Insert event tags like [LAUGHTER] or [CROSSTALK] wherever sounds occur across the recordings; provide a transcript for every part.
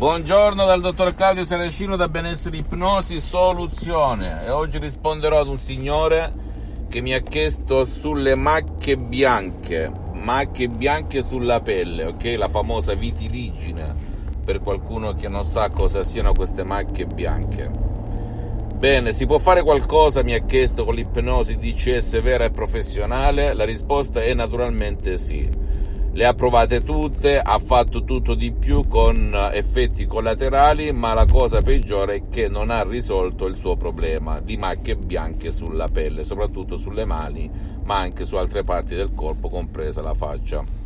Buongiorno dal dottor Claudio Saracino da Benessere Ipnosi Soluzione e oggi risponderò ad un signore che mi ha chiesto sulle macchie bianche, macchie bianche sulla pelle, ok? La famosa vitiligine, per qualcuno che non sa cosa siano queste macchie bianche. Bene, si può fare qualcosa, mi ha chiesto, con l'ipnosi DCS vera e professionale? La risposta è naturalmente sì le ha provate tutte, ha fatto tutto di più con effetti collaterali, ma la cosa peggiore è che non ha risolto il suo problema di macchie bianche sulla pelle, soprattutto sulle mani, ma anche su altre parti del corpo, compresa la faccia.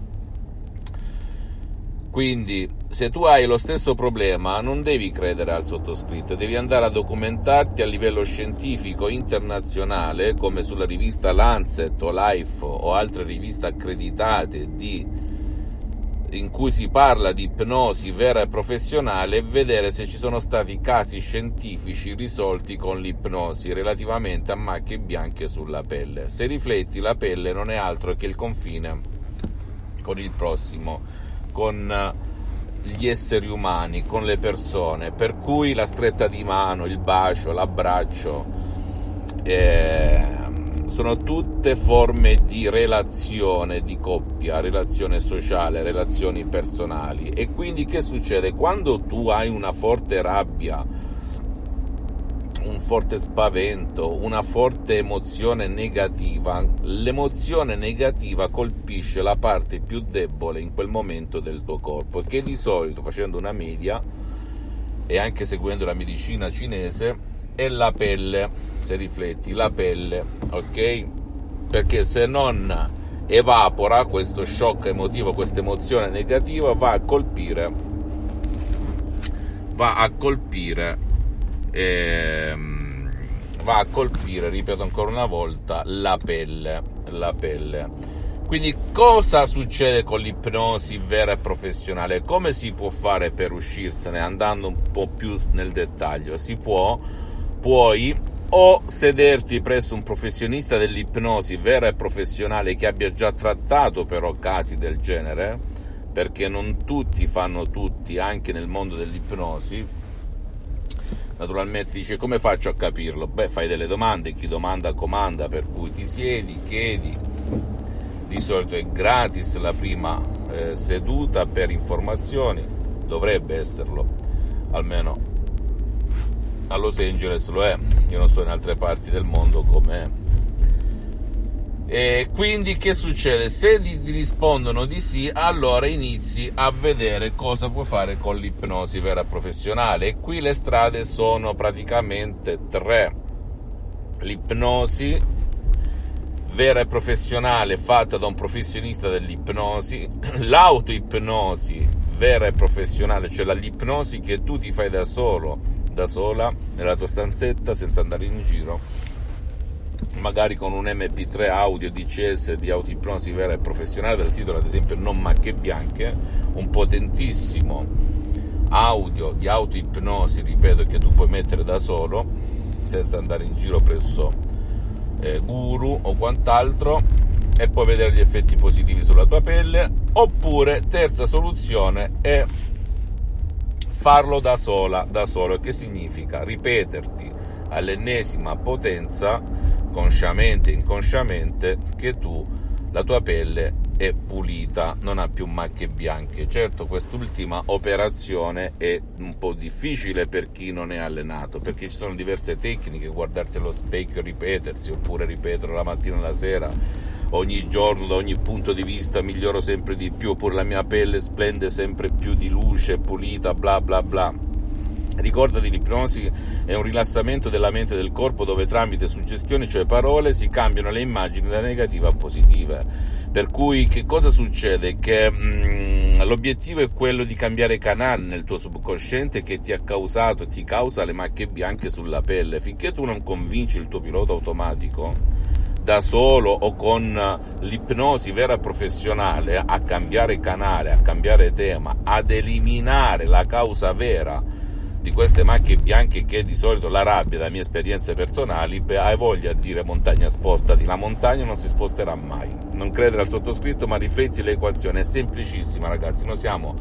Quindi, se tu hai lo stesso problema, non devi credere al sottoscritto, devi andare a documentarti a livello scientifico internazionale, come sulla rivista Lancet o Life o altre riviste accreditate di, in cui si parla di ipnosi vera e professionale, e vedere se ci sono stati casi scientifici risolti con l'ipnosi relativamente a macchie bianche sulla pelle. Se rifletti, la pelle non è altro che il confine con il prossimo con eh, gli esseri umani, con le persone, per cui la stretta di mano, il bacio, l'abbraccio, eh, sono tutte forme di relazione di coppia, relazione sociale, relazioni personali. E quindi che succede? Quando tu hai una forte rabbia, un forte spavento, una forte emozione negativa, l'emozione negativa colpisce la parte più debole in quel momento del tuo corpo, che di solito, facendo una media e anche seguendo la medicina cinese, è la pelle, se rifletti, la pelle, ok? Perché se non evapora questo shock emotivo, questa emozione negativa, va a colpire, va a colpire ehm, va a colpire, ripeto ancora una volta, la pelle. La pelle. Quindi cosa succede con l'ipnosi vera e professionale? Come si può fare per uscirsene andando un po' più nel dettaglio? Si può, puoi o sederti presso un professionista dell'ipnosi vera e professionale che abbia già trattato però casi del genere, perché non tutti fanno tutti anche nel mondo dell'ipnosi, Naturalmente dice come faccio a capirlo? Beh, fai delle domande, chi domanda comanda, per cui ti siedi, chiedi. Di solito è gratis la prima eh, seduta per informazioni, dovrebbe esserlo, almeno a Los Angeles lo è, io non so in altre parti del mondo com'è e quindi che succede? Se ti rispondono di sì, allora inizi a vedere cosa puoi fare con l'ipnosi vera professionale. E qui le strade sono praticamente tre. L'ipnosi vera e professionale fatta da un professionista dell'ipnosi, [CLEARS THROAT] l'autoipnosi vera e professionale, cioè l'ipnosi che tu ti fai da solo, da sola, nella tua stanzetta senza andare in giro magari con un MP3 audio DCS di autoipnosi vera e professionale del titolo ad esempio Non macchie bianche, un potentissimo audio di autoipnosi, ripeto, che tu puoi mettere da solo senza andare in giro presso eh, guru o quant'altro e poi vedere gli effetti positivi sulla tua pelle oppure terza soluzione è farlo da sola, da solo, che significa ripeterti all'ennesima potenza consciamente e inconsciamente che tu la tua pelle è pulita, non ha più macchie bianche. Certo, quest'ultima operazione è un po' difficile per chi non è allenato, perché ci sono diverse tecniche, guardarsi allo specchio, ripetersi, oppure ripetere la mattina e la sera, ogni giorno, da ogni punto di vista miglioro sempre di più, oppure la mia pelle splende sempre più di luce, pulita, bla bla bla Ricordati, l'ipnosi è un rilassamento della mente e del corpo dove tramite suggestioni, cioè parole, si cambiano le immagini da negative a positive. Per cui che cosa succede? Che mh, mm, l'obiettivo è quello di cambiare canale nel tuo subconsciente che ti ha causato e ti causa le macchie bianche sulla pelle. Finché tu non convinci il tuo pilota automatico da solo o con l'ipnosi vera professionale a cambiare canale, a cambiare tema, ad eliminare la causa vera di queste macchie bianche che di solito la rabbia, da mie esperienze personali, beh, hai voglia di dire montagna spostati, la montagna non si sposterà mai. Non credere al sottoscritto, ma rifletti l'equazione, è semplicissima ragazzi, noi siamo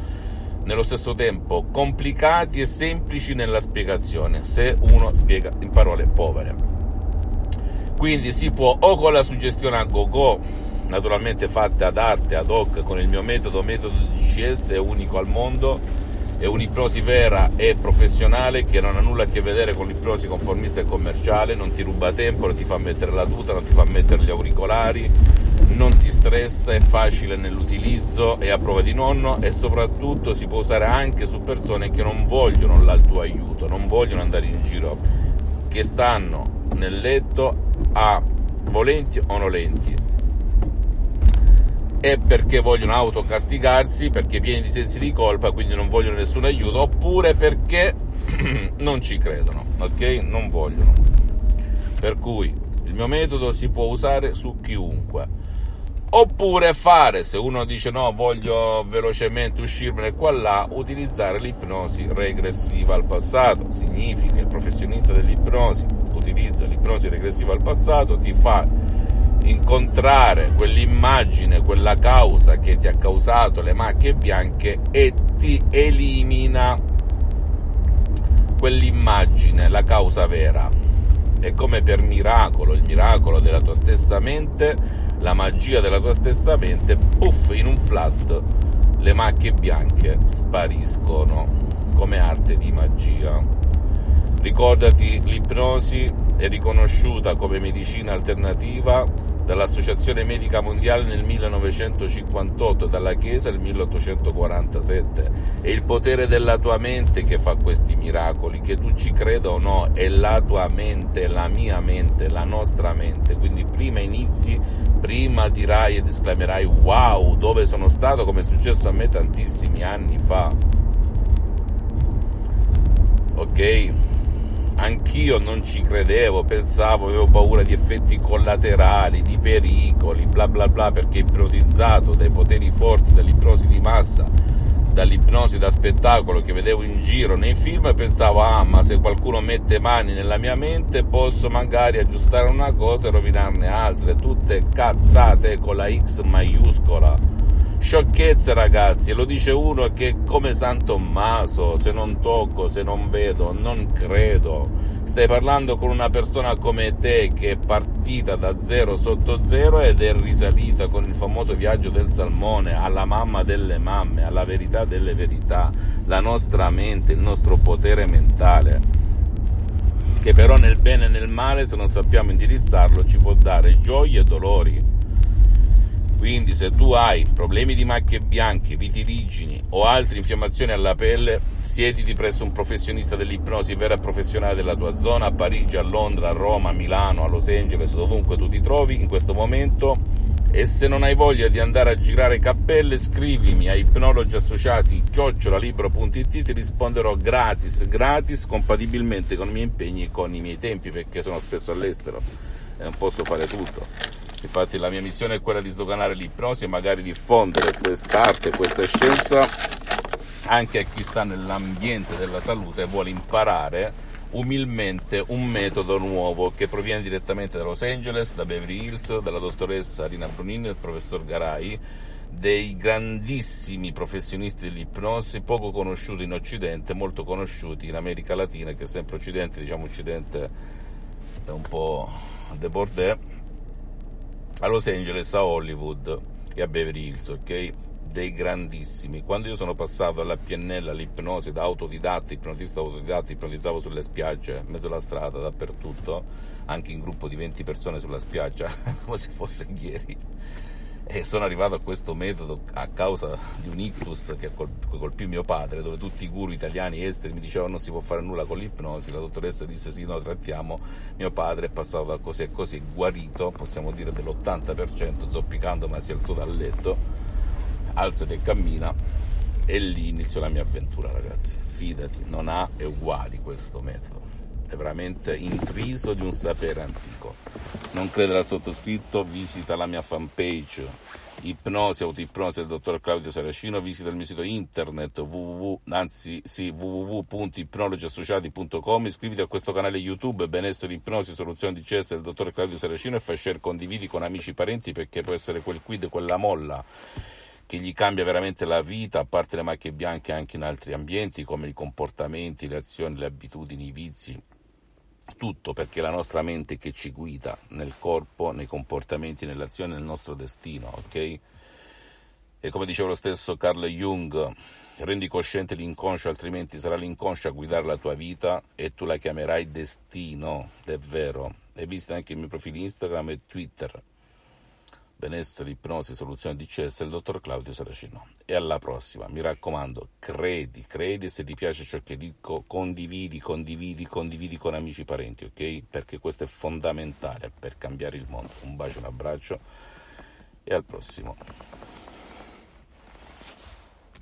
nello stesso tempo complicati e semplici nella spiegazione, se uno spiega in parole povere. Quindi si può o con la suggestione a go-go, naturalmente fatta ad arte, ad hoc, con il mio metodo, metodo di GCS, è unico al mondo, è un'ipnosi vera e professionale che non ha nulla a che vedere con l'ipnosi conformista e commerciale, non ti ruba tempo, non ti fa mettere la tuta, non ti fa mettere gli auricolari, non ti stressa, è facile nell'utilizzo, è a prova di nonno e soprattutto si può usare anche su persone che non vogliono il tuo aiuto, non vogliono andare in giro, che stanno nel letto a volenti o nolenti e perché vogliono autocastigarsi, perché pieni di sensi di colpa, quindi non vogliono nessun aiuto, oppure perché [CLEARS THROAT] non ci credono, ok? Non vogliono. Per cui il mio metodo si può usare su chiunque. Oppure fare, se uno dice no, voglio velocemente uscirmene qua là, utilizzare l'ipnosi regressiva al passato. Significa il professionista dell'ipnosi utilizza l'ipnosi regressiva al passato, ti fa incontrare quell'immagine, quella causa che ti ha causato le macchie bianche e ti elimina quell'immagine, la causa vera. È come per miracolo, il miracolo della tua stessa mente, la magia della tua stessa mente, puff, in un flat le macchie bianche spariscono come arte di magia. Ricordati, l'ipnosi è riconosciuta come medicina alternativa dall'Associazione Medica Mondiale nel 1958, dalla Chiesa nel 1847. È il potere della tua mente che fa questi miracoli, che tu ci creda o no, è la tua mente, la mia mente, la nostra mente. Quindi prima inizi, prima dirai ed esclamerai wow, dove sono stato, come è successo a me tantissimi anni fa. Ok? Anch'io non ci credevo, pensavo, avevo paura di effetti collaterali, di pericoli, bla bla bla, perché ipnotizzato dai poteri forti dall'ipnosi di massa, dall'ipnosi da spettacolo che vedevo in giro nei film, pensavo, ah, ma se qualcuno mette mani nella mia mente posso magari aggiustare una cosa e rovinarne altre, tutte cazzate con la X maiuscola Sciocchezze ragazzi, lo dice uno che è come San Tommaso, se non tocco, se non vedo, non credo. Stai parlando con una persona come te che è partita da zero sotto zero ed è risalita con il famoso viaggio del salmone alla mamma delle mamme, alla verità delle verità, la nostra mente, il nostro potere mentale che però nel bene e nel male, se non sappiamo indirizzarlo, ci può dare gioie e dolori. Quindi se tu hai problemi di macchie bianche, vitiligini o altre infiammazioni alla pelle, siediti presso un professionista dell'ipnosi vera professionale della tua zona, a Parigi, a Londra, a Roma, a Milano, a Los Angeles, dovunque tu ti trovi in questo momento. E se non hai voglia di andare a girare cappelle, scrivimi a ipnologi associati chiocciolalibro.it, ti risponderò gratis, gratis, compatibilmente con i miei impegni e con i miei tempi, perché sono spesso all'estero e non posso fare tutto. Infatti la mia missione è quella di sdoganare l'ipnosi e magari diffondere quest'arte, questa scienza anche a chi sta nell'ambiente della salute e vuole imparare umilmente un metodo nuovo che proviene direttamente da Los Angeles, da Beverly Hills, dalla dottoressa Rina Brunini e del professor Garai, dei grandissimi professionisti dell'ipnosi, poco conosciuti in Occidente, molto conosciuti in America Latina, che sempre Occidente, diciamo Occidente è un po' de bordè, a Los Angeles, a Hollywood e a Beverly Hills, ok? Dei grandissimi. Quando io sono passato alla PNL, all'ipnosi, da autodidatta, ipnotista autodidatta, ipnotizzavo sulle spiagge, in mezzo alla strada, dappertutto, anche in gruppo di 20 persone sulla spiaggia, [LAUGHS] come se fosse ieri e sono arrivato a questo metodo a causa di un ictus che colpì mio padre, dove tutti i guru italiani esteri mi dicevano non si può fare nulla con l'ipnosi. La dottoressa disse sì, no, trattiamo. Mio padre è passato da così e così, guarito, possiamo dire dell'80%, zoppicando, ma si alzò dal letto, alza e cammina. E lì iniziò la mia avventura, ragazzi. Fidati, non ha uguali questo metodo. È veramente intriso di un sapere antico. Non credere al sottoscritto, visita la mia fanpage Ipnosi, Autoipnosi del dottor Claudio Saracino, visita il mio sito internet www, anzi, sì, www.ipnologiassociati.com, iscriviti a questo canale YouTube Benessere Ipnosi, Soluzione di CS del dottor Claudio Saracino e fai share, condividi con amici e parenti perché può essere quel quid, quella molla che gli cambia veramente la vita, a parte le macchie bianche anche in altri ambienti come i comportamenti, le azioni, le abitudini, i vizi, tutto perché la nostra mente che ci guida nel corpo, nei comportamenti, nelle azioni, nel nostro destino, ok? E come diceva lo stesso Carl Jung, rendi cosciente l'inconscio, altrimenti sarà l'inconscio a guidare la tua vita e tu la chiamerai destino, è vero. E visita anche i miei profili Instagram e Twitter benessere, ipnosi, soluzione DCS, il dottor Claudio Saracino. E alla prossima, mi raccomando, credi, credi se ti piace ciò che dico, condividi, condividi, condividi con amici e parenti, ok? Perché questo è fondamentale per cambiare il mondo. Un bacio, un abbraccio e al prossimo.